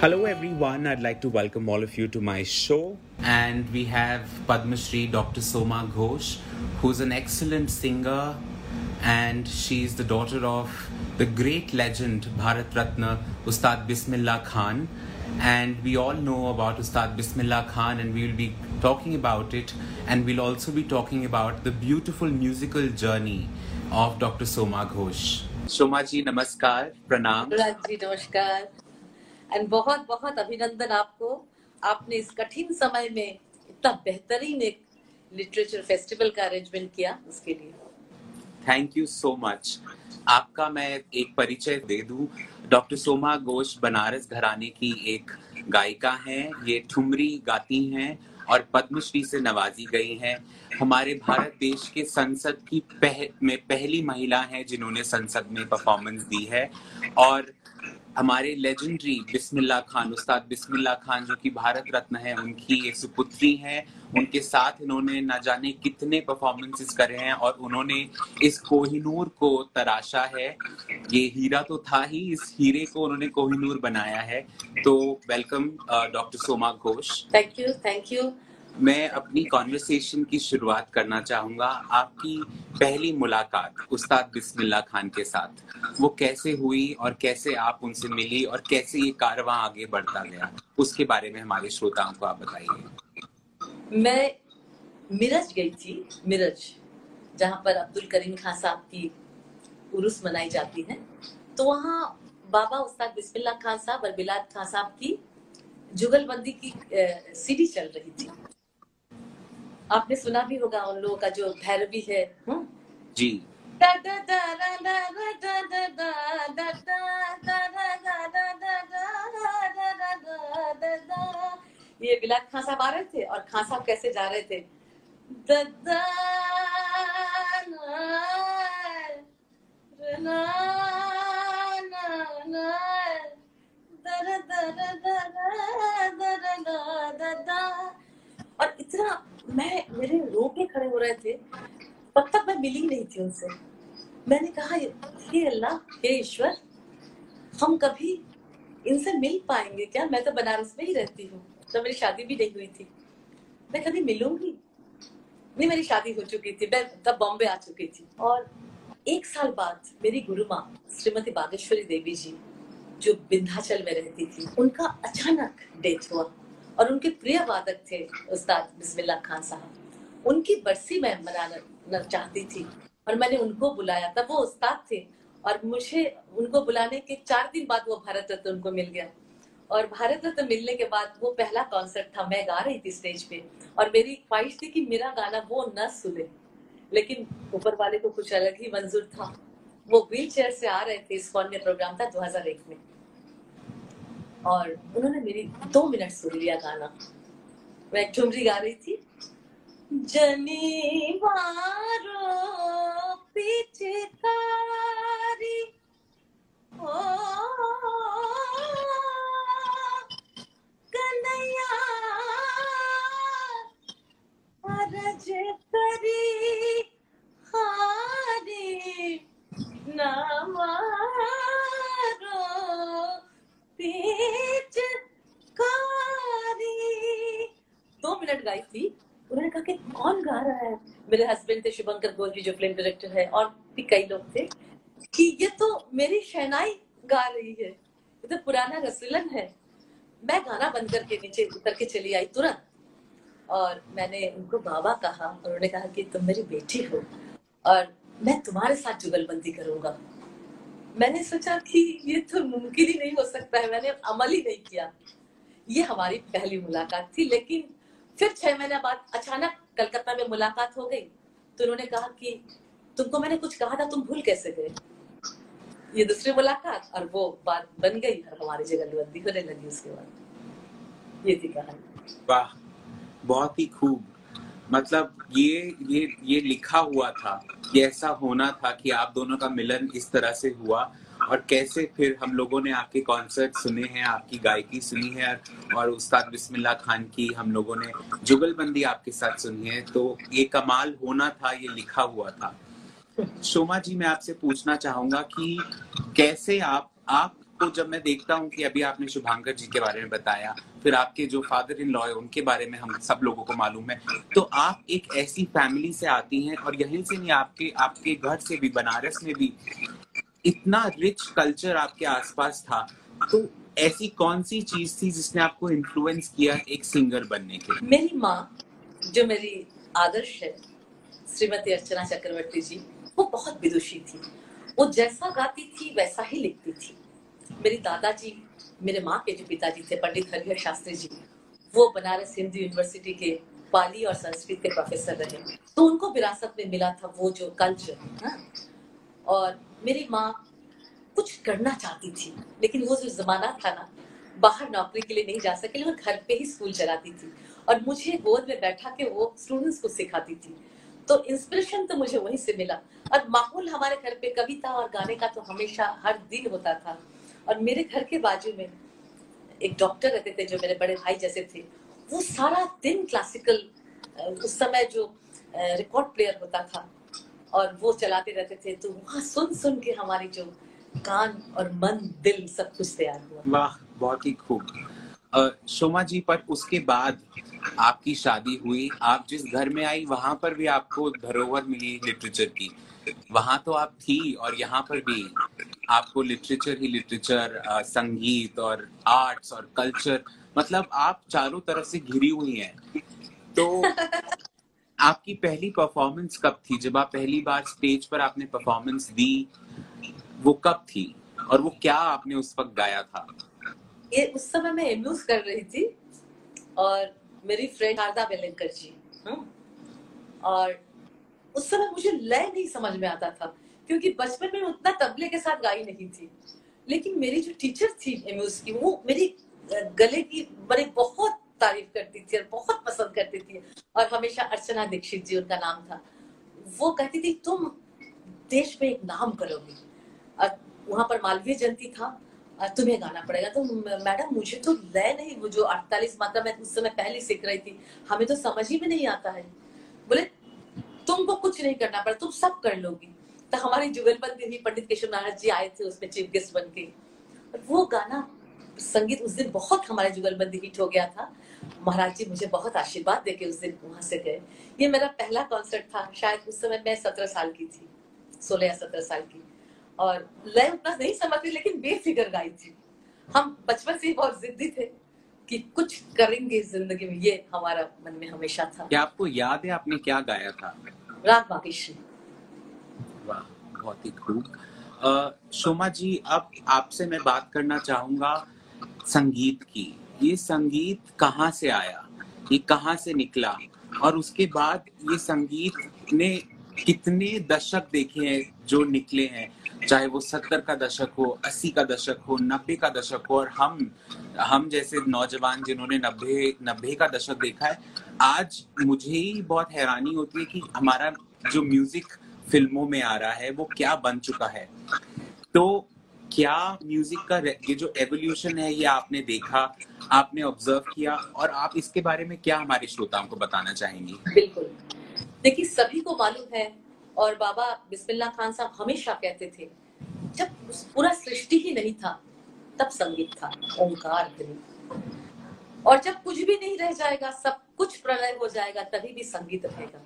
Hello everyone, I'd like to welcome all of you to my show. And we have Padma Shri Dr. Soma Ghosh, who's an excellent singer, and she's the daughter of the great legend Bharat Ratna Ustad Bismillah Khan. And we all know about Ustad Bismillah Khan, and we will be talking about it. And we'll also be talking about the beautiful musical journey of Dr. Soma Ghosh. Soma ji, namaskar, pranam. Ji, namaskar. And बहुत बहुत अभिनंदन आपको। आपने इस कठिन समय में इतना बेहतरीन एक लिटरेचर फेस्टिवल का अरेंजमेंट किया उसके लिए। थैंक यू सो मच आपका मैं एक परिचय दे दूँ। डॉक्टर सोमा घोष बनारस घराने की एक गायिका हैं। ये ठुमरी गाती हैं और पद्मश्री से नवाजी गई हैं। हमारे भारत देश के संसद की पह, में पहली महिला हैं जिन्होंने संसद में परफॉर्मेंस दी है। और हमारे लेजेंडरी बिस्मिल्ला खान, उस्ताद बिस्मिल्ला खान जो कि भारत रत्न है, उनकी एक सुपुत्री हैं, उनके साथ इन्होंने न जाने कितने परफॉर्मेंसेस करे हैं और उन्होंने इस कोहिनूर को तराशा है। ये हीरा तो था ही, इस हीरे को उन्होंने कोहिनूर बनाया है। तो welcome doctor Soma Ghosh. Thank you thank you मैं अपनी कॉन्वर्सेशन की शुरुआत करना चाहूँगा आपकी पहली मुलाकात उस्ताद बिस्मिल्ला खान के साथ। वो कैसे हुई और कैसे आप उनसे मिली और कैसे ये कारवां आगे बढ़ता गया? उसके बारे में हमारे श्रोताओं को आप बताइए। मैं मिरज गई थी, मिरज, जहाँ पर अब्दुल करीम खान साहब की उर्स मनाई जाती है। तो वहाँ बाबा उस्ताद बिस्मिल्ला खान साहब और बिलाद खान साहब की जुगलबंदी की सीडी चल रही थी। आपने सुना भी होगा उन लोगों का जो भैरवी है हुँ? जी ये बिलाक खां साहब आ रहे थे और खां साहब कैसे जा रहे थे और इतना मैं, मेरे रोके खड़े हो रहे थे, तब तक मैं मिली नहीं थी उनसे। मैंने कहा, हे अल्लाह, हे ईश्वर, हम कभी इनसे मिल पाएँगे क्या? मैं तो बनारस में ही रहती हूँ तो मेरी शादी भी नहीं हुई थी। मैं कभी मिलूँगी। नहीं, मेरी शादी हो चुकी थी, मैं तब बॉम्बे आ चुकी थी। और एक साल बाद मेरी गुरु माँ, श्रीमती बागेश्वरी देवी जी, जो विंध्याचल में रहती थी, उनका अचानक डेथ हुआ। और उनके प्रिय वादक थे उस्ताद बिस्मिल्ला खान साहब। उनकी बरसी मैं मनाना चाहती थी और मैंने उनको बुलाया तब वो उस्ताद थे और मुझे उनको बुलाने के चार दिन बाद वो भारत रत्न उनको मिल गया। और भारत रत्न मिलने के बाद वो पहला कॉन्सर्ट था। मैं गा रही थी स्टेज पे और मेरी ख्वाहिश थी कि मेरा गाना वो न सुने। लेकिन ऊपर वाले को कुछ अलग ही मंजूर था। वो व्हील चेयर से आ रहे थे। इस में प्रोग्राम था 2001 में। और उन्होंने मेरी दो मिनट सुन लिया गाना। मैं ठुमरी गा रही थी, जनी मारो ओ थे शुभंकर गोल जी जो फ़िल्म डायरेक्टर है और भी कई लोग थे, कि ये तो मेरी शहनाई गा रही है। ये तो पुराना रसुलन है। मैं गाना बंद करके नीचे उतर के चली आई तुरंत। और मैंने उनको बाबा कहा, उन्होंने कहा कि तुम मेरी बेटी हो और मैं तुम्हारे साथ जुगलबंदी करूँगा। मैंने सोचा कि ये तो मुमकिन ही नहीं हो सकता है। मैंने अमल ही नहीं किया। ये हमारी पहली मुलाकात थी, लेकिन फिर छह महीने बाद अचानक कलकत्ता में मुलाकात हो गई। तो उन्होंने कहा कि तुमको मैंने कुछ कहा था, तुम भूल कैसे गए? ये दूसरी मुलाकात और वो बात बन गई और हमारी जगह बंदी होने लगी उसके बाद। ये थी कहानी। वाह, बहुत ही खूब। मतलब ये ये ये लिखा हुआ था कि ऐसा होना था कि आप दोनों का मिलन इस तरह से हुआ और कैसे फिर हम लोगों ने आपके कॉन्सर्ट सुने हैं, आपकी गायकी सुनी है और उस्ताद बिस्मिल्ला खान की हम लोगों ने जुगलबंदी आपके साथ सुनी है। तो ये कमाल होना था, ये लिखा हुआ था। शोमा जी, मैं आपसे पूछना चाहूँगा कि कैसे आप आप आपको जब मैं देखता हूँ कि अभी आपने शुभांकर जी के बारे में बताया, फिर आपके जो फादर इन लॉ है, उनके बारे में हम सब लोगों को मालूम है तो आप एक ऐसी फैमिली से आती हैं और यहीं से नहीं, आपके आपके घर से भी, बनारस में भी इतना रिच कल्चर आपके आसपास था तो ऐसी कौन सी चीज़ थी जिसने आपको इन्फ्लुएंस किया एक सिंगर बनने के मेरी माँ, जो मेरी आदर्श है, श्रीमती अर्चना चक्रवर्ती जी, वो बहुत विदुषी थी। वो जैसा गाती थी, वैसा ही लिखती थी। मेरे दादाजी, मेरे माँ के जो पिताजी थे, पंडित हरिहर शास्त्री जी, वो बनारस हिंदू यूनिवर्सिटी के पाली और संस्कृत के प्रोफेसर रहे। तो उनको विरासत में मिला था वो जो कल्चर हाँ? और मेरी माँ कुछ करना चाहती थी, लेकिन वो जो जमाना था ना, बाहर नौकरी के लिए नहीं जा सके लेकिन घर पे ही स्कूल चलाती थी। और मुझे गोद में बैठा के वो स्टूडेंट्स को सिखाती थी। तो इंस्पिरेशन तो मुझे वहीं से मिला। और माहौल हमारे घर पे कविता और गाने का तो हमेशा हर दिन होता था। और मेरे घर के बाजू में एक डॉक्टर रहते थे, जो मेरे बड़े भाई जैसे थे, वो सारा दिन क्लासिकल उस समय जो रिकॉर्ड प्लेयर होता था। और वो चलाते रहते थे तो वहाँ सुन सुन के हमारी जो कान और मन दिल सब कुछ तैयार हुआ। वाह बहुत ही खूब। शोमा जी पर उसके बाद आपकी शादी हुई। आप जिस घर में आई वहाँ पर भी आपको धरोहर मिली लिटरेचर की। वहाँ तो आप थी और यहाँ पर भी आपको लिटरेचर ही लिटरेचर संगीत और आर्ट्स और कल्चर मतलब आप चारों तरफ़ से घिरी हुई हैं। तो आपकी पहली परफॉर्मेंस कब थी? जब आप पहली बार स्टेज पर आपने परफॉर्मेंस दी, वो कब थी? और वो क्या आपने उस वक्त गाया था? ये उस समय मैं एम्यूज कर रही थी और मेरी फ्रेंड शारदा बेलेकर जी हाँ? और उस समय मुझे लय नहीं समझ में आता था, क्योंकि बचपन में उतना तबले के साथ गाई नहीं थी। लेकिन मेरी जो टीचर थी एम्यूज की, वो मेरी गले की बड़ी बहुत तारीफ़ करती थी और बहुत पसंद करती थी। और हमेशा अर्चना दीक्षित जी, उनका नाम था। वो कहती थी, तुम देश में एक नाम करोगी। और वहाँ पर मालवीय जयंती था। तुम्हें गाना पड़ेगा। तो मैडम, मुझे तो लय नहीं। वो जो अड़तालीस मात्रा मैं उस समय पहले सीख रही थी, हमें तो समझ ही में नहीं आता है। बोले, तुमको कुछ नहीं करना पड़ा, तुम सब कर लोगी। तो हमारी जुगलबंदी भी पंडित केशव महाराज जी आए थे उसमें चीफ गेस्ट बन के। वो गाना, संगीत उस दिन बहुत हमारे जुगलबंदी हिट हो गया था। महाराज जी मुझे बहुत आशीर्वाद देके उस दिन वहाँ से गए। ये मेरा पहला कॉन्सर्ट था शायद उस समय मैं सत्रह साल की थी सोलह या सत्रह साल की। और लय उतना नहीं समझती लेकिन बेफिक्र गाई थी हम बचपन से ही बहुत जिद्दी थे कि कुछ करेंगे ज़िंदगी में ये हमारा मन में हमेशा था। क्या आपको याद है आपने क्या गाया था? राग बागेश्वरी। वाह बहुत ही खूब। शोमा जी अब आपसे मैं बात करना चाहूँगा संगीत की। ये संगीत कहाँ से आया? ये कहाँ से निकला? और उसके बाद ये संगीत ने कितने दशक देखे हैं जो निकले हैं? चाहे वो सत्तर का दशक हो, अस्सी का दशक हो, नब्बे का दशक हो, और हम हम जैसे नौजवान जिन्होंने नब्बे नब्बे का दशक देखा है, आज मुझे ही बहुत हैरानी होती है कि हमारा जो म्यूज़िक फ़िल्मों में आ रहा है, वो क्या बन चुका है? तो क्या म्यूज़िक का ये जो एवोल्यूशन है, ये आपने देखा, आपने ऑब्ज़र्व किया और आप इसके बारे में क्या हमारे श्रोताओं को बताना चाहेंगी? बिल्कुल। देखिए, सभी को मालूम है और बाबा बिस्मिल्ला खान साहब हमेशा कहते थे, जब पूरा सृष्टि ही नहीं था, तब संगीत था, ओंकार और जब कुछ भी नहीं रह जाएगा, सब कुछ प्रलय हो जाएगा, तभी भी संगीत रहेगा।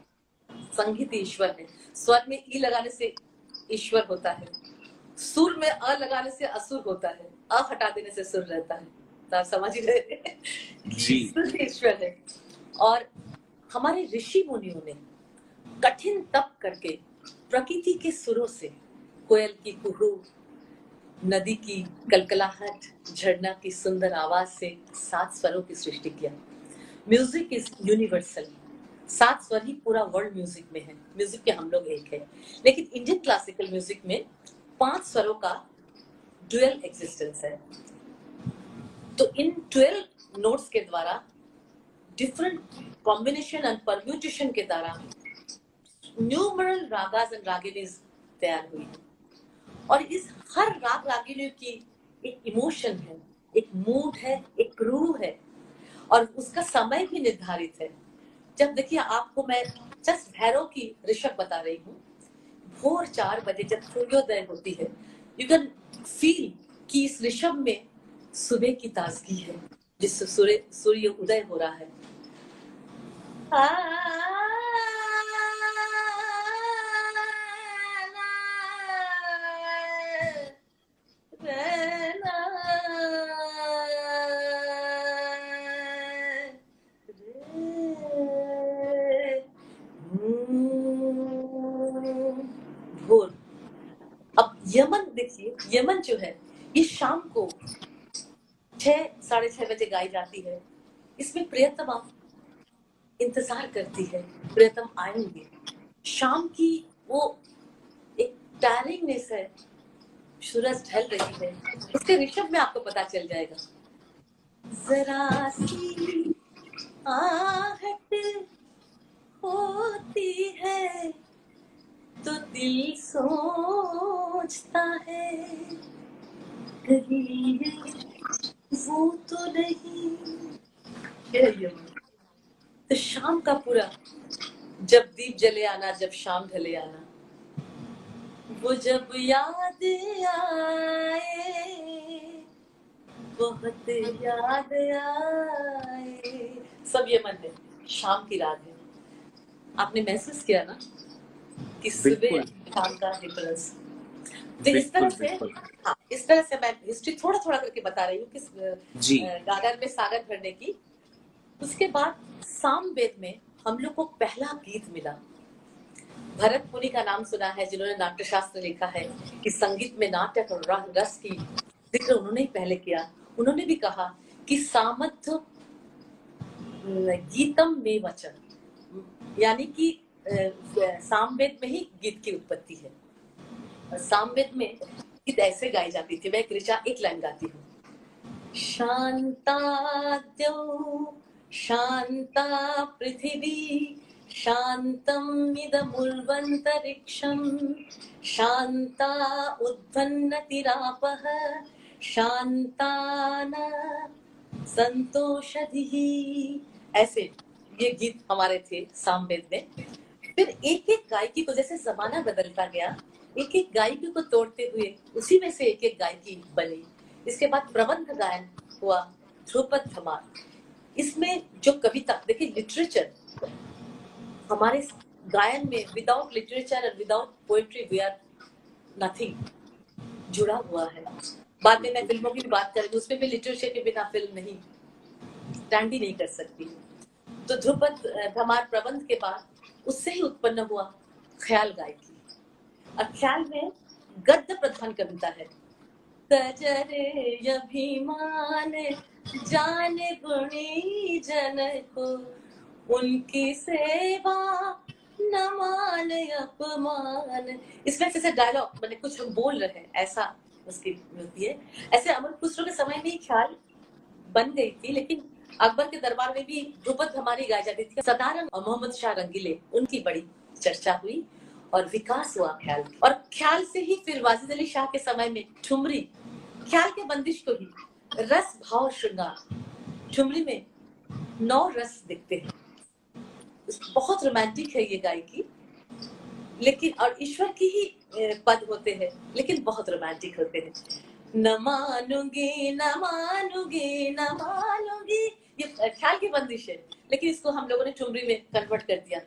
संगीत ईश्वर है स्वर में ई लगाने से ईश्वर होता है। सुर में अ लगाने से असुर होता है अ हटा देने से सुर रहता है। तो आप समझ रहे जी। ईश्वर है। और हमारे ऋषि मुनियों ने कठिन तप करके प्रकृति के सुरों से कोयल की कुहू नदी की कलकलाहट झरना की सुंदर आवाज़ से सात स्वरों की सृष्टि किया। Music is universal. सात स्वर ही पूरा वर्ल्ड म्यूज़िक में है। म्यूज़िक के हम लोग एक है। लेकिन इंडियन क्लासिकल म्यूज़िक में पाँच स्वरों का डुअल एग्जिस्टेंस है। तो इन ट्वेल्व नोट्स के द्वारा डिफरेंट कॉम्बिनेशन एंड परम्यूटेशन के द्वारा न्यूमरल रागास एंड रागिनीज तैयार हुई। और इस हर राग रागिनी की एक इमोशन है, एक मूड है, एक रूह है, और उसका समय भी निर्धारित है। जब देखिए आपको मैं जस्ट भैरव की ऋषभ बता रही हूँ भोर चार बजे जब सूर्योदय होती है यू कैन फील कि इस ऋषभ में सुबह की ताजगी है, जिससे सूर्य सूर्य उदय हो रहा है। भोर यमन जो है ये शाम को छह, साढ़े छह बजे गाई जाती है। इसमें प्रियतमा इंतज़ार करती है, प्रियतम आएँगे। शाम की वो एक टायरिंगनेस है, सूरज ढल रही है। उसके ऋषभ में आपको पता चल जाएगा। जरा सी आहट होती है। तो दिल सोचता है कहीं वो तो नहीं। तो शाम का पूरा जब दीप जले आना जब शाम ढले आना वो जब याद आए बहुत याद आए। सब ये मन है शाम की रात है। आपने महसूस किया ना? तो इस तरह से हाँ इस तरह से मैं हिस्ट्री थोड़ा थोड़ा करके बता रही हूँ किस गागर में सागर भरने की। उसके बाद साम वेद में हम लोग को पहला गीत मिला। भरत मुनि का नाम सुना है जिन्होंने नाट्य शास्त्र लिखा है कि संगीत में नाटक और रस की ज़िक्र उन्होंने ही पहले किया। उन्होंने भी कहा कि सामर्थ्य गीतम में वचन। यानी कि सामवेद में ही गीत की उत्पत्ति है। सामवेद में गीत ऐसे गाई जाती थी मैं ऋचा एक लाइन गाती हूँ। शांता शांता पृथिवी शान्तम् इदमुर्वन्तरिक्षम् शान्ता उद्वन्नतिरापः शान्तान संतोषधिः। ऐसे ये गीत हमारे थे सामवेद में। फिर एक एक गायकी को जैसे जमाना बदलता गया एक एक गायकी को तोड़ते हुए उसी में से एक एक गायकी बनी। इसके बाद प्रबंध गायन हुआ ध्रुपद धमाल। इसमें जो कविता, देखिए लिटरेचर हमारे गायन में without literature and without poetry we are nothing जुड़ा हुआ है। बाद में मैं फ़िल्मों की भी बात करेंगी, उसमें भी लिटरेचर के बिना फ़िल्म नहीं स्टैंड ही नहीं कर सकती। तो ध्रुपद धमार प्रबंध के बाद उससे ही उत्पन्न हुआ ख्याल गायकी और ख्याल में गद्य प्रधान कविता है। तजरे अभिमान जान गुणी जन को, उनकी सेवा न मान अपमान। इसमें जैसे डायलॉग मैंने कुछ हम बोल रहे हैं, ऐसा उसकी होती है। ऐसे अमर खुसरो के समय में ख्याल बन गई थी, लेकिन अकबर के दरबार में भी ध्रुपद हमारी गाई जाती थी। सदारंग और मोहम्मद शाह रंगीले, उनकी बड़ी चर्चा हुई और विकास हुआ ख्याल और ख्याल से ही फिर वाजिद अली शाह के समय में ठुमरी, ख्याल के बंदिश को ही रस, भाव श्रृंगार। ठुमरी में नौ रस दिखते हैं। बहुत रोमांटिक है ये गायकी लेकिन और ईश्वर की ही पद होते हैं, लेकिन बहुत रोमांटिक होते हैं। न मानूँगी न मानूँगी न मानूँगी। ये ख्याल की बंदिश है। लेकिन इसको हम लोगों ने ठुमरी में कन्वर्ट कर दिया।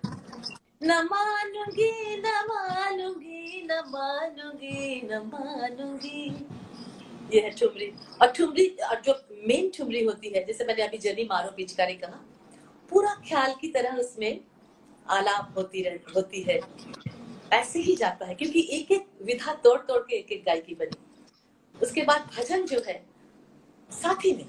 न मानूँगी न मानूँगी न मानूँगी न मानूँगी। ये है ठुमरी और ठुमरी और जो मेन ठुमरी होती है जैसे मैंने अभी जनी मारो पिचकारी कहा पूरा ख्याल की तरह उसमें आलाप होती रह, होती है। ऐसे ही जाता है क्योंकि एक एक विधा तोड़ तोड़ के एक एक गायकी बनी। उसके बाद भजन जो है, साथ ही में,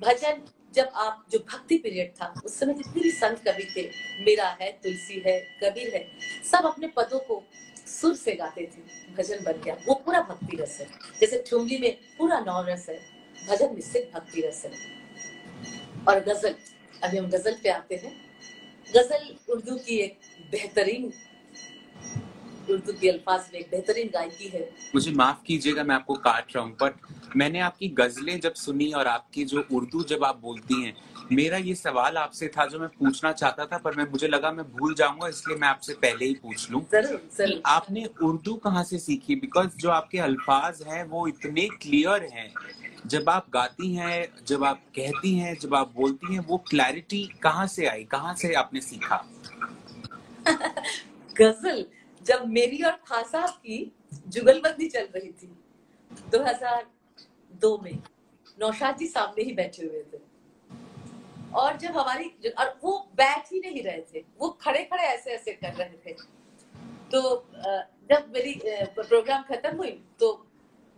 भजन जब आप, जो भक्ति पीरियड था, उस समय जितने भी संत कवि थे, मेरा है, तुलसी है, कबीर है, सब अपने पदों को सुर से गाते थे, भजन बन गया। वो पूरा भक्ति रस है। जैसे ठुमली में पूरा नौ रस है, भजन निश्चित भक्ति रस है। और गज़ल, अभी हम गज़ल पे आते हैं। गज़ल उर्दू की एक बेहतरीन उर्दू के अल्फाज में एक बेहतरीन गायकी है। मुझे माफ़ कीजिएगा मैं आपको काट रहा हूँ बट मैंने आपकी गजलें जब सुनी और आपकी जो उर्दू जब आप बोलती हैं मेरा ये सवाल आपसे था जो मैं पूछना चाहता था पर मैं मुझे लगा मैं भूल जाऊँगा इसलिए मैं आपसे पहले ही पूछ लूँ आपने उर्दू कहाँ से सीखी? बिकॉज़ जो आपके अल्फाज हैं वो इतने क्लियर हैं। जब आप गाती हैं जब आप कहती हैं जब आप बोलती हैं वो क्लैरिटी कहाँ से आई? कहाँ से आपने सीखा? गज़ल। जब मेरी और खान साहब की जुगलबंदी चल रही थी 2002 में नौशाद जी सामने ही बैठे हुए थे। और जब हमारी और वो बैठ ही नहीं रहे थे, वो खड़े खड़े ऐसे ऐसे कर रहे थे। तो जब मेरी प्रोग्राम खत्म हुई तो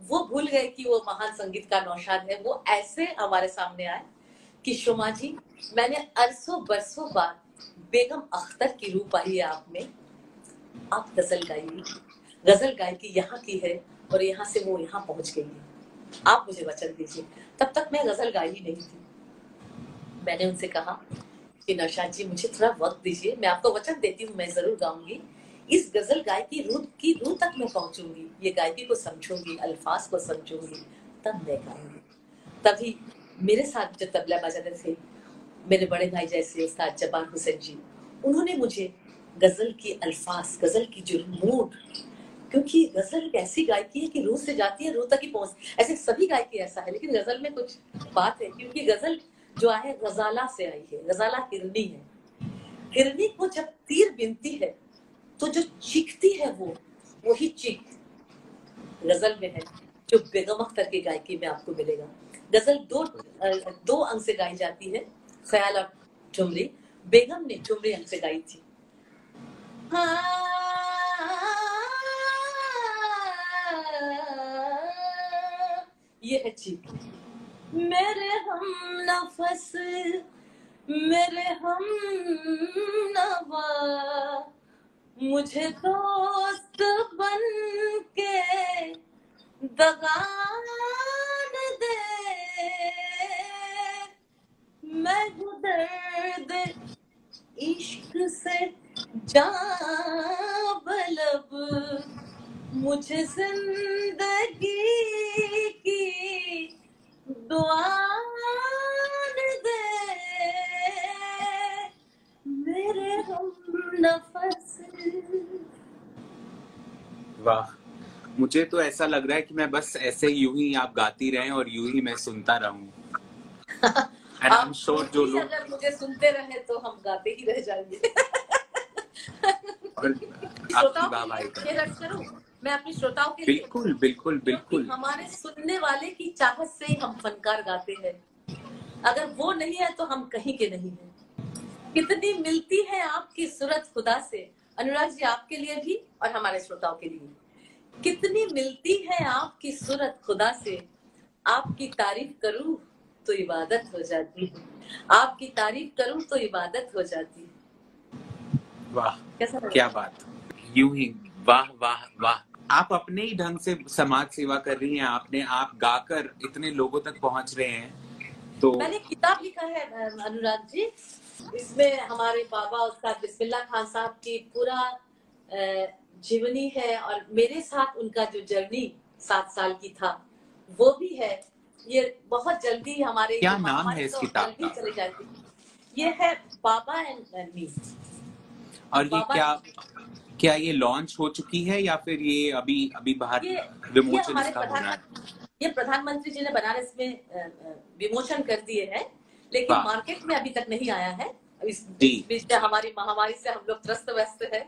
वो भूल गए कि वो महान संगीतकार नौशाद है। वो ऐसे हमारे सामने आए कि, शुमा जी, मैंने अरसों बरसों बाद बेगम अख्तर की रूप आई है आप में। आप गज़ल गाइए। गज़ल गायकी यहाँ की है और यहाँ से वो यहाँ पहुँच गई है। आप मुझे वचन दीजिए। तब तक मैं गज़ल गाई ही नहीं थी। मैंने उनसे कहा कि नौशाद जी, मुझे थोड़ा वक्त दीजिए। मैं आपको वचन देती हूँ, मैं ज़रूर गाऊँगी। इस गज़ल गायकी रूह, की रूह तक मैं पहुंचूँगी। ये गायकी को समझूँगी, अल्फाज को समझूँगी, तब मैं गाऊँगी। तभी मेरे साथ जो तबला बजाते थे, मेरे बड़े भाई जैसे उस्ताद जबार हुसैन जी, उन्होंने मुझे गज़ल की अल्फाज, गज़ल की जो मूड क्योंकि गज़ल एक ऐसी गायकी है कि रूह से जाती है रूह तक ही पहुँच, ऐसे सभी गायकी ऐसा है, लेकिन गज़ल में कुछ बात है, क्योंकि गज़ल जो आए गजाला से आई है, गजाला हिरनी है। हिरनी को जब तीर बिनती है तो जो चीखती है वो, वही चीख गज़ल में है, जो बेगम अख्तर की गायकी में आपको मिलेगा। गज़ल दो दो अंग से गाई जाती है, ख्याल और ठुमरी बेगम ने ठुमरी अंग से गाई थी। ये चीख मेरे हम नफस, मेरे हम नवा। मुझे दोस्त बन के दगान दे। मैं दर्द इश्क से जाबलब मुझे ज़िंदगी की दुआन दे। मेरे हम नफस। वाह। मुझे तो ऐसा लग रहा है कि मैं बस ऐसे यूँ ही आप गाती रहें और यूँ ही मैं सुनता रहूँ। एंड आई एम श्योर जो लोग अगर मुझे सुनते रहे तो हम गाते ही रह जाएँगे। श्रोताओं के लिए रख करूँ? मैं अपनी श्रोताओं के बिल्कुल बिल्कुल बिल्कुल। हमारे सुनने वाले की चाहत से ही हम फनकार गाते हैं। अगर वो नहीं है तो हम कहीं के नहीं हैं। कितनी मिलती है आपकी सूरत खुदा से अनुराग जी आपके लिए भी और हमारे श्रोताओं के लिए। कितनी मिलती है आपकी सूरत खुदा से आपकी तारीफ़ करूँ तो इबादत हो जाती है। आपकी तारीफ़ करूँ तो इबादत हो जाती है। वाह क्या बात। यूँ ही वाह वाह वाह। आप अपने ही ढंग से समाज सेवा कर रही हैं आपने आप गाकर इतने लोगों तक पहुँच रहे हैं तो मैंने किताब लिखा है अनुराग जी। इसमें हमारे बाबा उस्ताद बिस्मिल्लाह खान साहब की पूरा जीवनी है और मेरे साथ उनका जो जर्नी सात साल की था वो भी है। ये बहुत जल्दी हमारे क्या नाम है इस तो किताब का? चली जाती ये है बाबा एंड मी और ये क्या क्या ये लॉन्च हो चुकी है या फिर ये अभी अभी बाहर विमोचन हमारे इसका होना है? ये प्रधानमंत्री जी ने बनारस में विमोचन कर दिए हैं लेकिन मार्केट में अभी तक नहीं आया है। इस बीच हमारी महामारी से हम लोग त्रस्त व्यस्त है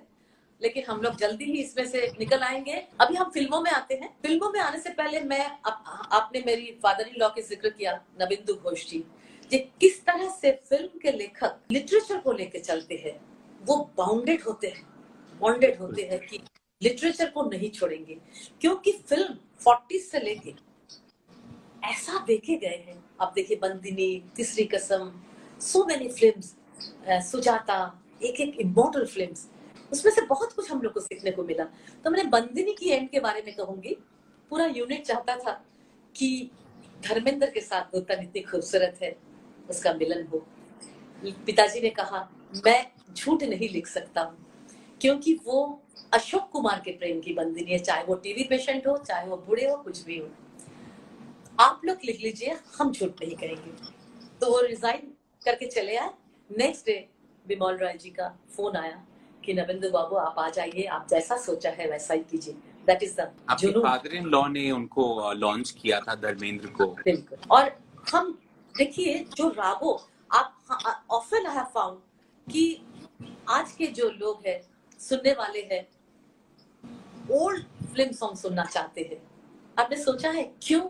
लेकिन हम लोग जल्दी ही इसमें से निकल आएँगे। अभी हम फ़िल्मों में आते हैं। फ़िल्मों में आने से पहले मैं आप, आपने मेरी फादर इन लॉ की ज़िक्र किया नबिंदु घोष जी ये किस तरह से फ़िल्म के लेखक लिटरेचर को लेके चलते हैं। वो बाउंडेड होते हैं बॉन्डेड होते हैं कि लिटरेचर को नहीं छोड़ेंगे। क्योंकि फ़िल्म 40 से लेके ऐसा देखे गए हैं। आप देखिए बंदिनी, तीसरी कसम सो मेनी फिल्म्स सुजाता एक एक इमोर्टल फिल्म्स उसमें से बहुत कुछ हम लोग को सीखने को मिला। तो मैंने बंदिनी की एंड के बारे में कहूँगी। पूरा यूनिट चाहता था कि धर्मेंद्र के साथ नूतन इतनी खूबसूरत है, उसका मिलन हो। पिताजी ने कहा मैं झूठ नहीं लिख सकता हूँ क्योंकि वो अशोक कुमार के प्रेम की बंदिनी है चाहे वो टीवी पेशेंट हो चाहे वो बूढ़े हो कुछ भी हो। आप लोग लिख लीजिए हम झूठ नहीं कहेंगे तो वो रिजाइन करके चले आए। नेक्स्ट डे बिमोल राय जी का फ़ोन आया कि नविंद्र बाबू आप आ जाइए आप जैसा सोचा है वैसा ही कीजिए। That is father in law ने उनको लॉन्च किया था धर्मेंद्र को। बिल्कुल। और हम देखिए जो रागो ऑफन आई हैव फाउंड कि आज के जो लोग हैं, सुनने वाले हैं ओल्ड फ़िल्म सॉन्ग सुनना चाहते हैं। आपने सोचा है क्यों?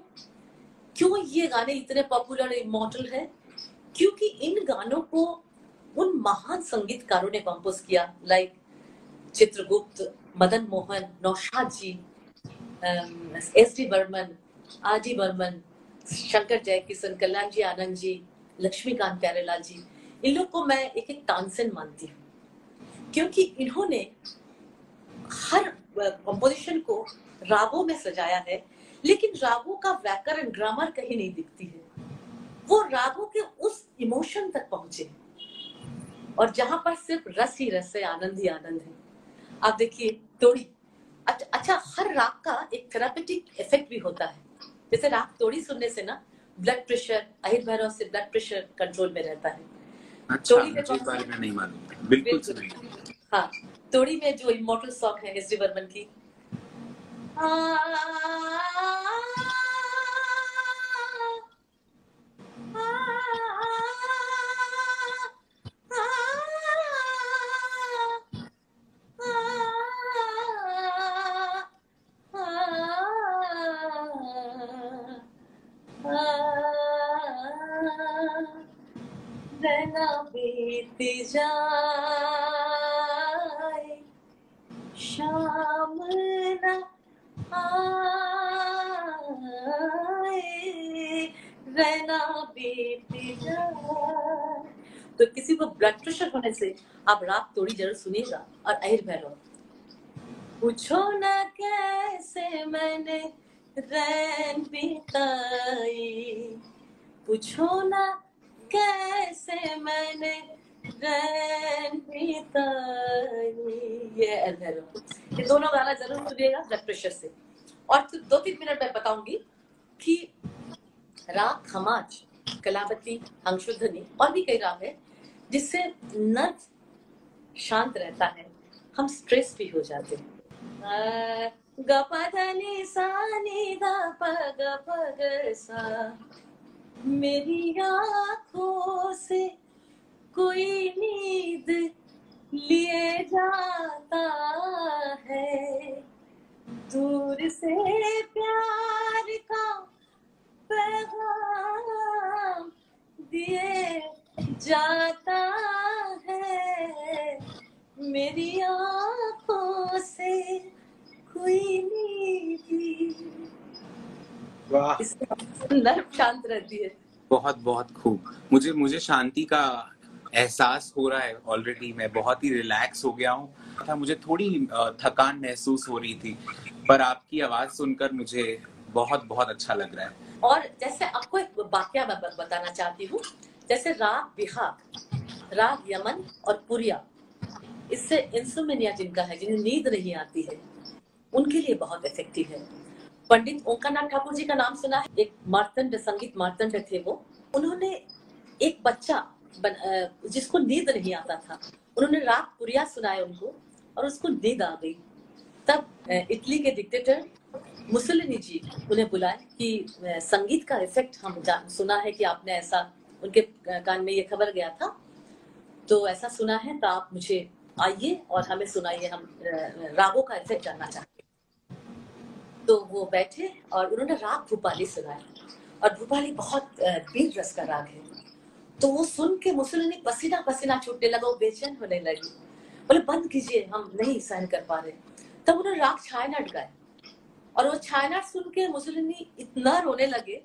क्यों ये गाने इतने पॉपुलर इमोटल है? क्योंकि इन गानों को उन महान संगीतकारों ने कंपोज किया like Chitragupta, Madan Mohan, Naushad ji S D Burman R D Burman Shankar Jaikishan, Kalyan ji Anand ji Laxmikant Pyarelal ji, इन लोग को मैं एक एक तानसेन मानती हूँ। क्योंकि इन्होंने हर कंपोजिशन को रागों में सजाया है, लेकिन रागों का व्याकरण ग्रामर कहीं नहीं दिखती है। वो रागों के उस इमोशन तक पहुँचे। और जहाँ पर सिर्फ़ रस ही रस है, आनंद ही आनंद है। आप देखिए, तोड़ी अच्छा हर राग का एक थेरापेटिक इफ़ेक्ट भी होता है। जैसे राग तोड़ी सुनने से ना ब्लड प्रेशर अहिर भैरव से ब्लड प्रेशर कंट्रोल में रहता है अच्छा, तोड़ी में बारे में नहीं मालूम बिल्कुल, बिल्कुल हाँ तोड़ी में जो इमोटल सॉन्ग है एस डी बर्मन की बीत तो किसी को ब्लड प्रेशर होने से आप रात थोड़ी ज़रूर सुनिएगा और अहिर भैरव पूछो ना कैसे मैंने रैन बिताई। पूछो ना कैसे मैंने रैन ये ये दोनों गाना ज़रूर सुनिएगा ब्लड प्रेशर से। और दो तीन मिनट में बताऊँगी कि राग खमाज कलावती अंशुद्धनी और भी कई राग है, जिससे नर्व शांत रहता है। हम स्ट्रेस भी हो जाते हैं। गपधनी सानी दा पग पग सा। मेरी आँखों से कोई नींद लिए जाता है। दूर से प्यार का पैगाम दिए जाता है। मेरी आँखों से कोई नींद। नर्व शांत रहती है। बहुत बहुत खूब। मुझे मुझे शांति का एहसास हो रहा है ऑलरेडी मैं बहुत ही रिलैक्स हो गया हूँ। था मुझे थोड़ी थकान महसूस हो रही थी। पर आपकी आवाज़ सुनकर मुझे बहुत बहुत अच्छा लग रहा है। और जैसे आपको एक वाक्य मैं बताना चाहती हूँ। जैसे राग बिहाग राग यमन और पुरिया इससे इंसोमिनिया जिनका है जिन्हें नींद नहीं आती है उनके लिए बहुत इफ़ेक्टिव है। पंडित ओंकारनाथ ठाकुर जी का नाम सुना है? एक मार्तंड संगीत मार्तंड थे वो। उन्होंने एक बच्चा बन, जिसको नींद नहीं आता था उन्होंने राग पुरिया सुनाया उनको और उसको नींद आ गई। तब इटली के डिक्टेटर मुसलिनी जी, उन्हें बुलाए कि संगीत का इफ़ेक्ट हम सुना है कि आपने ऐसा, उनके कान में ये खबर गया था। तो ऐसा सुना है तो आप मुझे आइए और हमें सुनाइए, हम रागों का इफ़ेक्ट जानना चाहते तो वो बैठे और उन्होंने राग भूपाली सुनाया और भूपाली बहुत वीर रस का राग है। तो वो सुन के मुसलिनी पसीना पसीना छूटने लगा, वो बेचैन होने लगी। बोले, बंद कीजिए, हम नहीं सहन कर पा रहे। तब उन्होंने राग छायनाट गाए और वो छायनाट सुन के मुसलिनी इतना रोने लगे।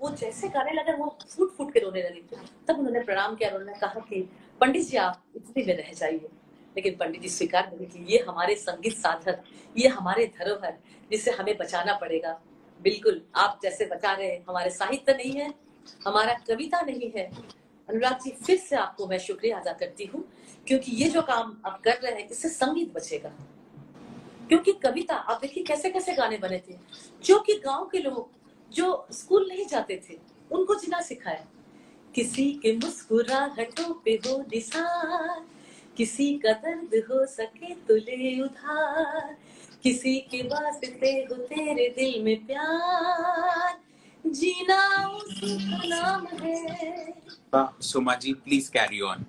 वो जैसे गाने लगे, वो फूट फूट के रोने लगे। तब उन्होंने प्रणाम किया उन्होंने कहा कि, पंडित जी, आप इतने में रह जाइए। लेकिन पंडित जी स्वीकार करें कि ये हमारे संगीत साधक, ये हमारे धरोहर जिसे हमें बचाना पड़ेगा। बिल्कुल, आप जैसे बचा रहे हमारे साहित्य नहीं है, हमारा कविता नहीं है अनुराग जी, फिर से आपको मैं शुक्रिया अदा करती हूँ, क्योंकि ये जो काम आप कर रहे हैं, इससे संगीत बचेगा। क्योंकि कविता, आप देखिए कैसे कैसे गाने बने थे। जो कि गाँव के लोग, जो स्कूल नहीं जाते थे, उनको जिना सिखाया। किसी के मुस्कुराहटों पे हो निसार, किसी का दर्द हो सके तो ले उधार, किसी के वास्ते हो तेरे दिल में प्यार। जीना उसका नाम है। Soma ji please carry on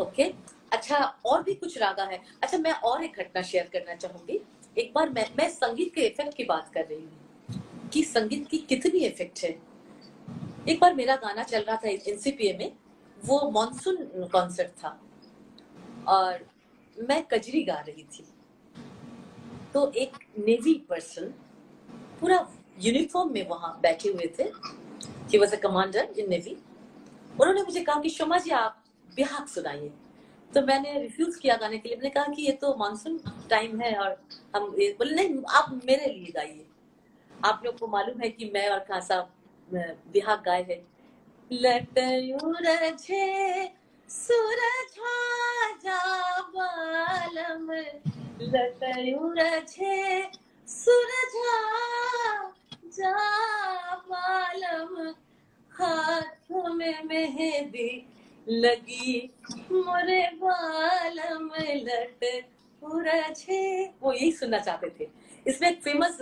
okay अच्छा और भी कुछ रागा है। अच्छा मैं और एक घटना शेयर करना चाहूँगी। एक बार मैं मैं संगीत के इफ़ेक्ट की बात कर रही हूँ कि संगीत की कितनी इफ़ेक्ट है। एक बार मेरा गाना चल रहा था एनसीपीए में। वो मॉनसून कॉन्सर्ट था। और मैं कजरी गा रही थी। तो एक नेवी पर्सन पूरा यूनिफॉर्म में वहाँ बैठे हुए थे। He was a commander in navy उन्होंने मुझे कहा कि शोमा जी, आप बिहार सुनाइए। तो मैंने रिफ्यूज किया गाने के लिए। मैंने कहा कि ये तो मानसून टाइम है और हम बोले, नहीं, आप मेरे लिए गाइए। आप लोग को मालूम है कि मैं और खासा बिहार गाए है। लटयूरझे सूरज जा जा बालम हाथ में मेहंदी लगी। मोरे बाल में लट वो यही सुनना चाहते थे। इसमें एक फ़ेमस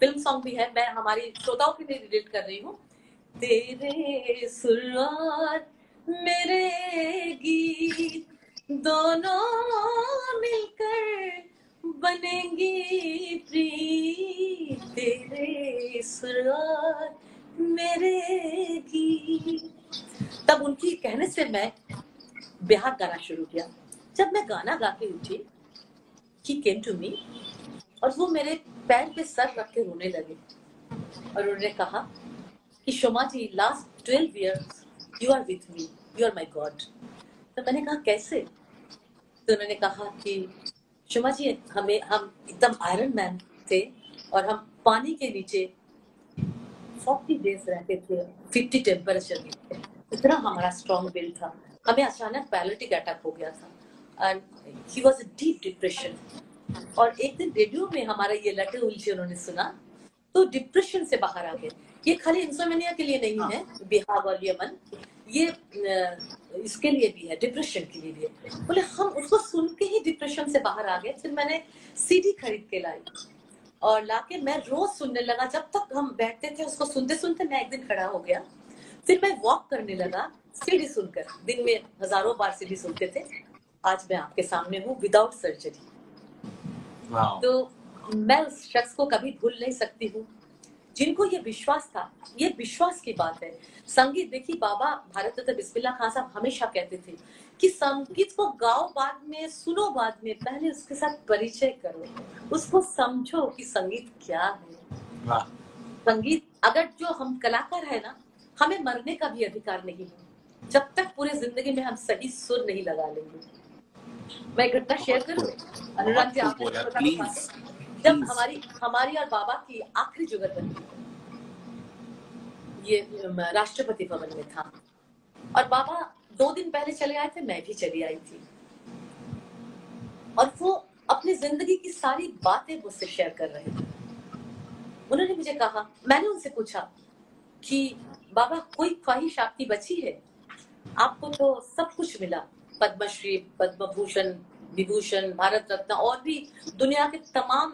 फ़िल्म सॉन्ग भी है। मैं हमारी श्रोताओं के लिए रिलेट कर रही हूँ। तेरे सुरार मेरे गीत, दोनों मिलकर बनेंगी प्रीत तेरे सुरार मेरे गीत। तब उनकी कहने से मैं बिहार गाना शुरू किया। जब मैं गाना गा के उठी ही केम टू मी और वो मेरे पैर पे सर रख के रोने लगे। और उन्होंने कहा कि, Shoma ji last twelve years you are with me you are my God तो मैंने कहा, कैसे? तो उन्होंने कहा कि शोमा जी हमें हम एकदम आयरन मैन थे और हम पानी के नीचे फोर्टी डेज़ रहते थे फिफ्टी टेम्परेचर में इतना हमारा स्ट्रॉन्ग बिल था। हमें अचानक पैलेटिक अटैक हो गया था। And he was a deep depression और एक दिन रेडियो में हमारा ये लेटर उलझे उन्होंने सुना तो डिप्रेशन से बाहर आ गए। ये खाली इंसोमेनिया के लिए नहीं है हाँ। बिहार और यमन। ये इसके लिए भी है डिप्रेशन के लिए भी है। बोले हम उसको सुन के ही डिप्रेशन से बाहर आ गए फिर मैंने सीडी खरीद के लाई और लाके मैं रोज सुनने लगा। जब तक हम बैठते थे उसको सुनते सुनते मैं एक दिन खड़ा हो गया। फिर मैं वॉक करने लगा सीढ़ी सुनकर। दिन में हज़ारों बार सीढ़ी सुनते थे। आज मैं आपके सामने हूँ विदाउट सर्जरी तो मैं उस शख्स को कभी भूल नहीं सकती हूँ। जिनको ये विश्वास था ये विश्वास की बात है। संगीत देखिए बाबा भारत रत्न बिस्मिल्ला खान साहब हमेशा कहते थे कि संगीत को गाओ बाद में सुनो बाद में पहले उसके साथ परिचय करो। उसको समझो कि संगीत क्या है। संगीत अगर जो हम कलाकार है ना हमें मरने का भी अधिकार नहीं है। जब तक पूरे ज़िंदगी में हम सही सुर नहीं लगा लेंगे। मैं घटना शेयर करूँ? अनुराग जी आपने जब हमारी हमारी और बाबा की आखिरी जुगत बनी ये राष्ट्रपति भवन में था। और बाबा दो दिन पहले चले आए थे मैं भी चली आई थी। और वो अपनी ज़िंदगी की सारी बातें मुझसे शेयर कर रहे थे। उन्होंने मुझे कहा मैंने उनसे पूछा कि बाबा कोई ख्वाहिश आपकी बची है? आपको तो सब कुछ मिला। पद्मश्री पद्म भूषण विभूषण भारत रत्न और भी दुनिया के तमाम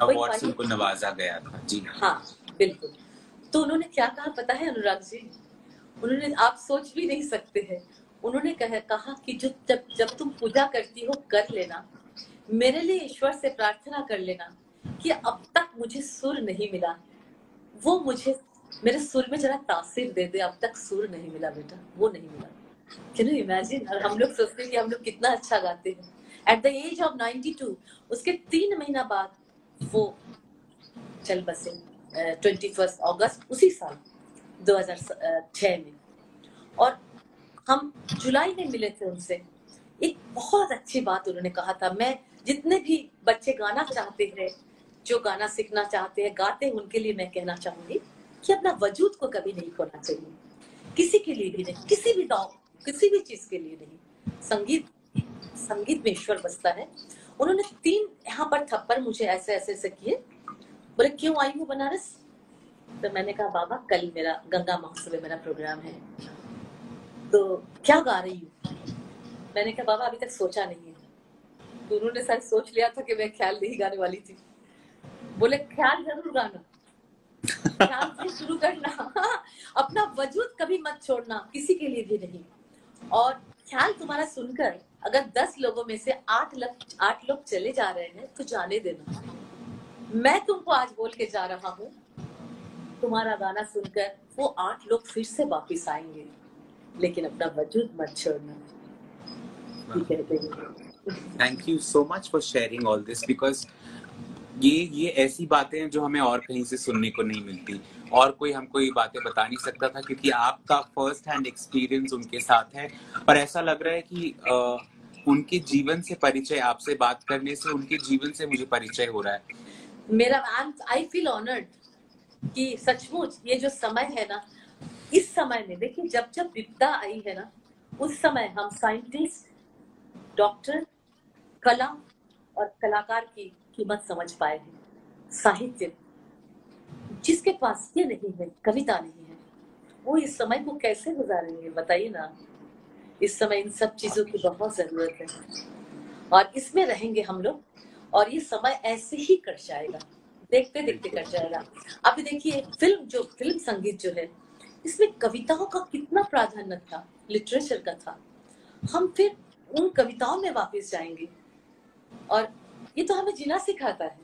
उनको नवाजा गया था। जी हाँ बिल्कुल। तो उन्होंने क्या कहा पता है अनुराग जी? उन्होंने आप सोच भी नहीं सकते हैं। उन्होंने कह, कहा कि जो जब जब तुम पूजा करती हो कर लेना। मेरे लिए ईश्वर से प्रार्थना कर लेना कि अब तक मुझे सुर नहीं मिला। वो मुझे मेरे सुर में जरा तासीर दे दे अब तक सुर नहीं मिला बेटा वो नहीं मिला। कैन यू इमेजिन और हम लोग सोचते हैं कि हम लोग कितना अच्छा गाते हैं। एट द एज ऑफ़ 92 उसके तीन महीना बाद वो चल बसे ट्वेंटी फ़र्स्ट अगस्त उसी साल 2006 में। और हम जुलाई में मिले थे उनसे। एक बहुत अच्छी बात उन्होंने कहा था। मैं जितने भी बच्चे गाना चाहते हैं, जो गाना सीखना चाहते हैं, गाते हैं, उनके लिए मैं कहना चाहूँगी कि अपना वजूद को कभी नहीं खोना चाहिए। किसी के लिए भी नहीं, किसी भी गाँव किसी भी चीज़ के लिए नहीं। संगीत संगीत में ईश्वर बसता है। उन्होंने तीन यहाँ पर थप्पड़ मुझे ऐसे ऐसे ऐसे किए। बोले, क्यों आई हूँ बनारस? तो मैंने कहा, बाबा, कल मेरा, गंगा महोत्सव मेरा प्रोग्राम है। तो क्या गा रही हूँ? मैंने कहा, बाबा, अभी तक सोचा नहीं है। तो उन्होंने शायद सोच लिया था कि मैं ख्याल नहीं गाने वाली थी। बोले, ख्याल ज़रूर गाना। ख्याल से शुरू करना। अपना वजूद कभी मत छोड़ना। किसी के लिए भी नहीं। और ख्याल तुम्हारा सुनकर अगर दस लोगों में से आठ लोग आठ लोग चले जा रहे हैं तो जाने देना। मैं तुमको आज बोल के जा रहा हूँ। तुम्हारा गाना सुनकर वो आठ लोग फिर से वापिस आएँगे। लेकिन अपना वजूद मत छोड़ना। Thank you so much for sharing all this because ये ये ऐसी बातें हैं जो हमें और कहीं से सुनने को नहीं मिलती। और कोई हमको ये बातें बता नहीं सकता था क्योंकि आपका फ़र्स्ट हैंड एक्सपीरियंस उनके साथ है। पर ऐसा लग रहा है कि आ, उनके जीवन से परिचय आपसे बात करने से उनके जीवन से मुझे परिचय हो रहा है। मेरा आई फील ऑनर्ड कि सचमुच ये जो समय है ना इस समय में देखिए जब जब विपदा आई है ना उस समय हम साइंटिस्ट डॉक्टर कला और कलाकार की कीमत समझ पाए हैं साहित्य जिसके पास ये नहीं है, कविता नहीं है, वो इस समय को कैसे गुजारेंगे, बताइए ना। इस समय इन सब चीज़ों की बहुत ज़रूरत है। और इसमें रहेंगे हम लोग, और ये समय ऐसे ही कट जाएगा। देखते देखते कट जाएगा। अभी देखिए, फ़िल्म जो, फ़िल्म संगीत जो है, इसमें कविताओं का कितना प्राधान्य था, लिटरेचर का था। हम फिर उन कविताओं में वापस जाएँगे। और ये तो हमें जीना सिखाता है,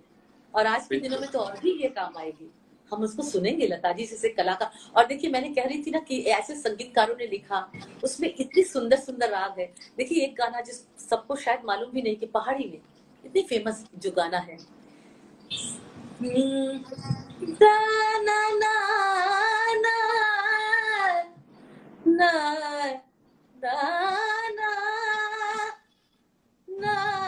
और आज के दिनों में तो और भी ये काम आएगी। हम उसको सुनेंगे लता जी जैसे कला का और देखिए मैंने कह रही थी ना कि ऐसे संगीतकारों ने लिखा उसमें इतनी सुंदर सुंदर राग है देखिए एक गाना जिस सबको शायद मालूम भी नहीं कि पहाड़ी में इतनी फ़ेमस जो गाना है ना ना ना ना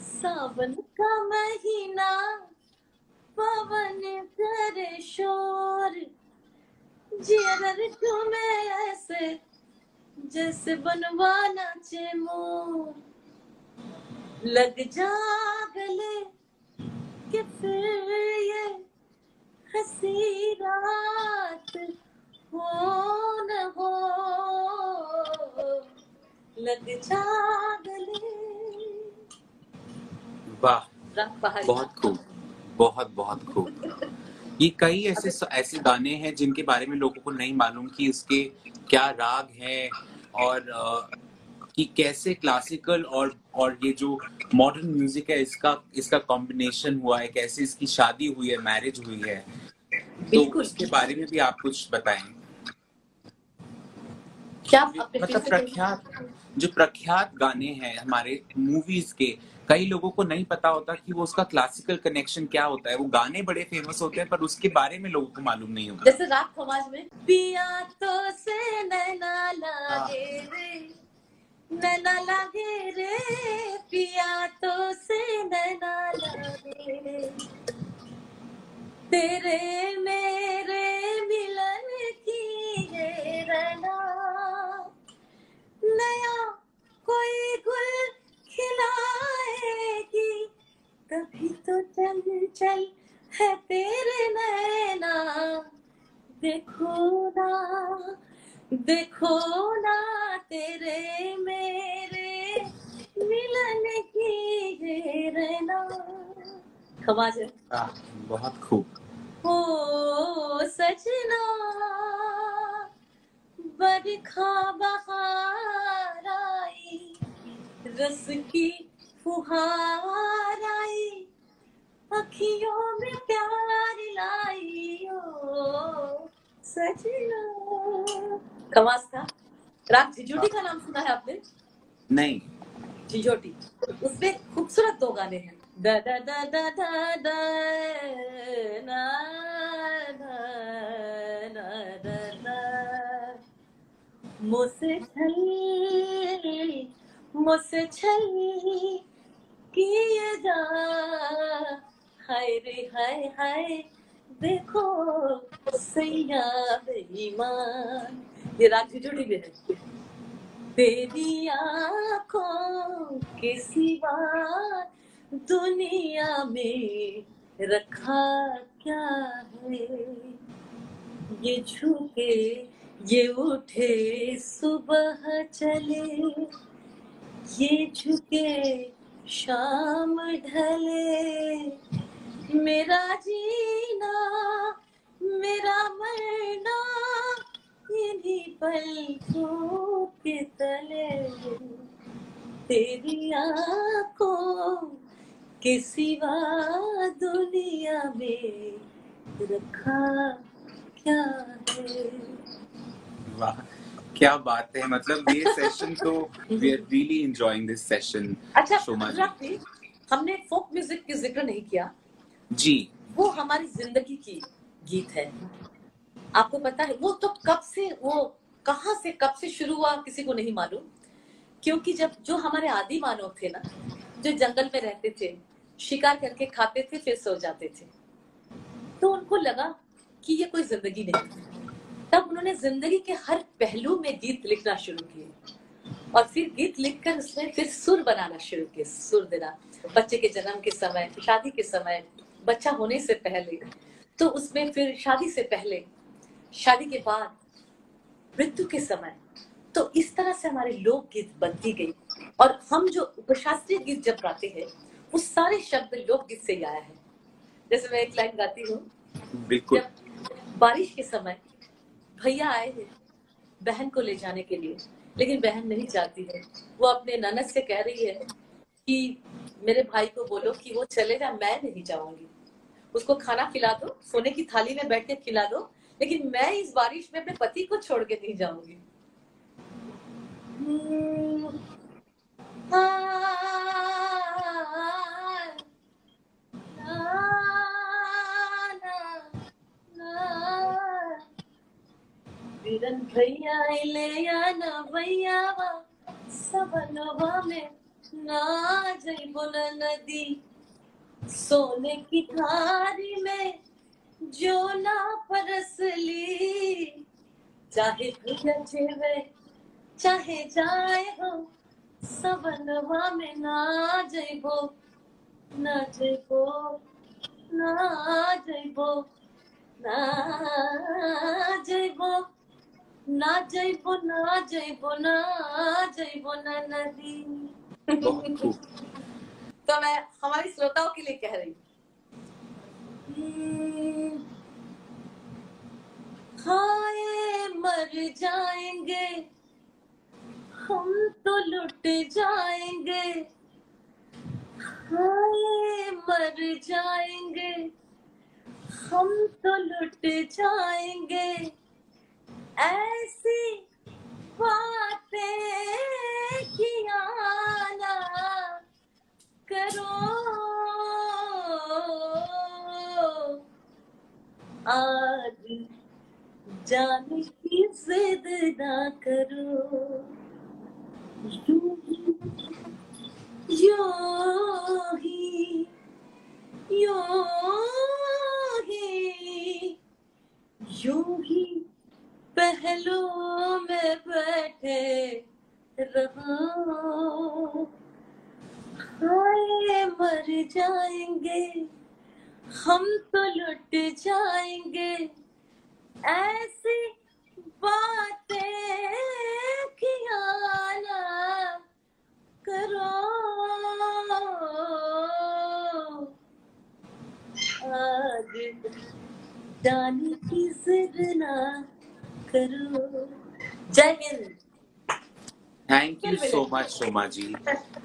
सावन का महीना, पवन करे शोर। जियर तुम्हें ऐसे, जैसे बनवाना चे मोर लग जा गले कि फिर ये हसी रात हो न हो। लग जा गले वाह बहुत खूब बहुत बहुत खूब। ये कई ऐसे ऐसे गाने हैं जिनके बारे में लोगों को नहीं मालूम कि इसके क्या राग हैं और कि कैसे क्लासिकल और और ये जो मॉडर्न म्यूज़िक है इसका इसका कॉम्बिनेशन हुआ है कैसे इसकी शादी हुई है मैरिज हुई है। तो उसके बारे में भी आप कुछ बताएँ। क्या मतलब प्रख्यात जो प्रख्यात गाने हैं हमारे मूवीज़ के कई लोगों को नहीं पता होता कि वो उसका क्लासिकल कनेक्शन क्या होता है। वो गाने बड़े फ़ेमस होते हैं पर उसके बारे में लोगों को मालूम नहीं होता। जैसे रात समाज में पिया तो से नैना लागे रे नैना लागे रे पिया तो से नैना लागे रे। तेरे मेरे तभी तो चल चल है तेरे नैना। देखो ना देखो ना तेरे मेरे। मिलन की ये रहना। खमाज बहुत खूब। ओ सजना। बरखा बहार आई रस की फुहार आई अखियों में प्यार लाई ओ सजना कमास था राग झिझोटी का नाम सुना है आपने नहीं। झिझोटी उसमें खूबसूरत दो गाने हैं। दा दा दा दा दा दा ना ना ना ना ना मुझसे छल मुझसे छल किए जा। हाय रे, हाय हाय। देखो सैया बेईमान ये राग झिझुड़ी में है। तेरी आँखों के सिवा दुनिया में रखा क्या है? ये झुके ये उठे, सुबह चले। ये झुके शाम ढले। मेरा जीना, मेरा मरना, इन्हीं पलकों के तले। तेरी आँखों के सिवा दुनिया में रखा क्या है? वाह। क्या बात है। मतलब ये सेशन तो we are really enjoying this session अच्छा हमने फोक म्यूज़िक की ज़िक्र नहीं किया। जी। वो हमारी ज़िंदगी की गीत है। आपको पता है वो तो कब से वो कहाँ से कब से शुरू हुआ किसी को नहीं मालूम। क्योंकि जब जो हमारे आदि मानव थे ना जो जंगल में रहते थे शिकार करके खाते थे फिर सो जाते थे। तो उनको लगा कि ये कोई ज़िंदगी नहीं तब उन्होंने ज़िंदगी के हर पहलू में गीत लिखना शुरू किए। और फिर गीत लिखकर उसने फिर सुर बनाना शुरू किए सुर देना। बच्चे के जन्म के समय शादी के समय बच्चा होने से पहले। तो उसमें फिर शादी से पहले शादी के बाद मृत्यु के समय। तो इस तरह से हमारे लोकगीत बनती गई। और हम जो उपशास्त्रीय गीत जब गाते हैं वो सारे शब्द लोकगीत से ही आया है। जैसे मैं एक लाइन गाती हूँ बिल्कुल। बारिश के समय भैया आए हैं बहन को ले जाने के लिए। लेकिन बहन नहीं जाती है। वो अपने ननद से कह रही है कि मेरे भाई को बोलो कि वो चले जाए मैं नहीं जाऊँगी। उसको खाना खिला दो सोने की थाली में बैठ के खिला दो लेकिन मैं इस बारिश में अपने पति को छोड़ के नहीं जाऊँगी। हम्म, वीरन भैया ले या न भैया सबनवा में ना जइबो न नदी। सोने की थारी में जो ना परस ली। चाहे भैया जेवे, चाहे जाए हो सबनवा में ना जइबो ना जइबो ना जइबो ना जइबो ना जइबो ना जइबो ना जइबो ना नदी। तो मैं हमारी श्रोताओं के लिए कह रही हूँ। खाए मर जाएँगे। हम तो लुट जाएँगे। खाए मर जाएँगे। हम तो लुट जाएँगे। ऐसी बातें किया करो। आज जाने की जिद ना करो। यूँ यूँ हाय, मर जाएँगे, हम तो लुट जाएँगे। ऐसी बातें किया ना करो। आग जाने की जिद ना करो। जय Hind. Thank you so much Soma ji.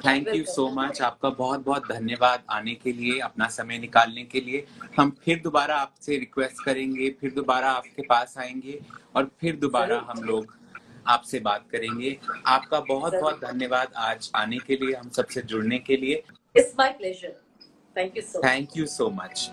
Thank you so much आपका बहुत बहुत धन्यवाद आने के लिए अपना समय निकालने के लिए। हम फिर दोबारा आपसे रिक्वेस्ट करेंगे फिर दोबारा आपके पास आएँगे और फिर दोबारा हम लोग आपसे बात करेंगे। आपका बहुत बहुत धन्यवाद आज आने के लिए हम सबसे जुड़ने के लिए। It's my pleasure thank you so thank you so much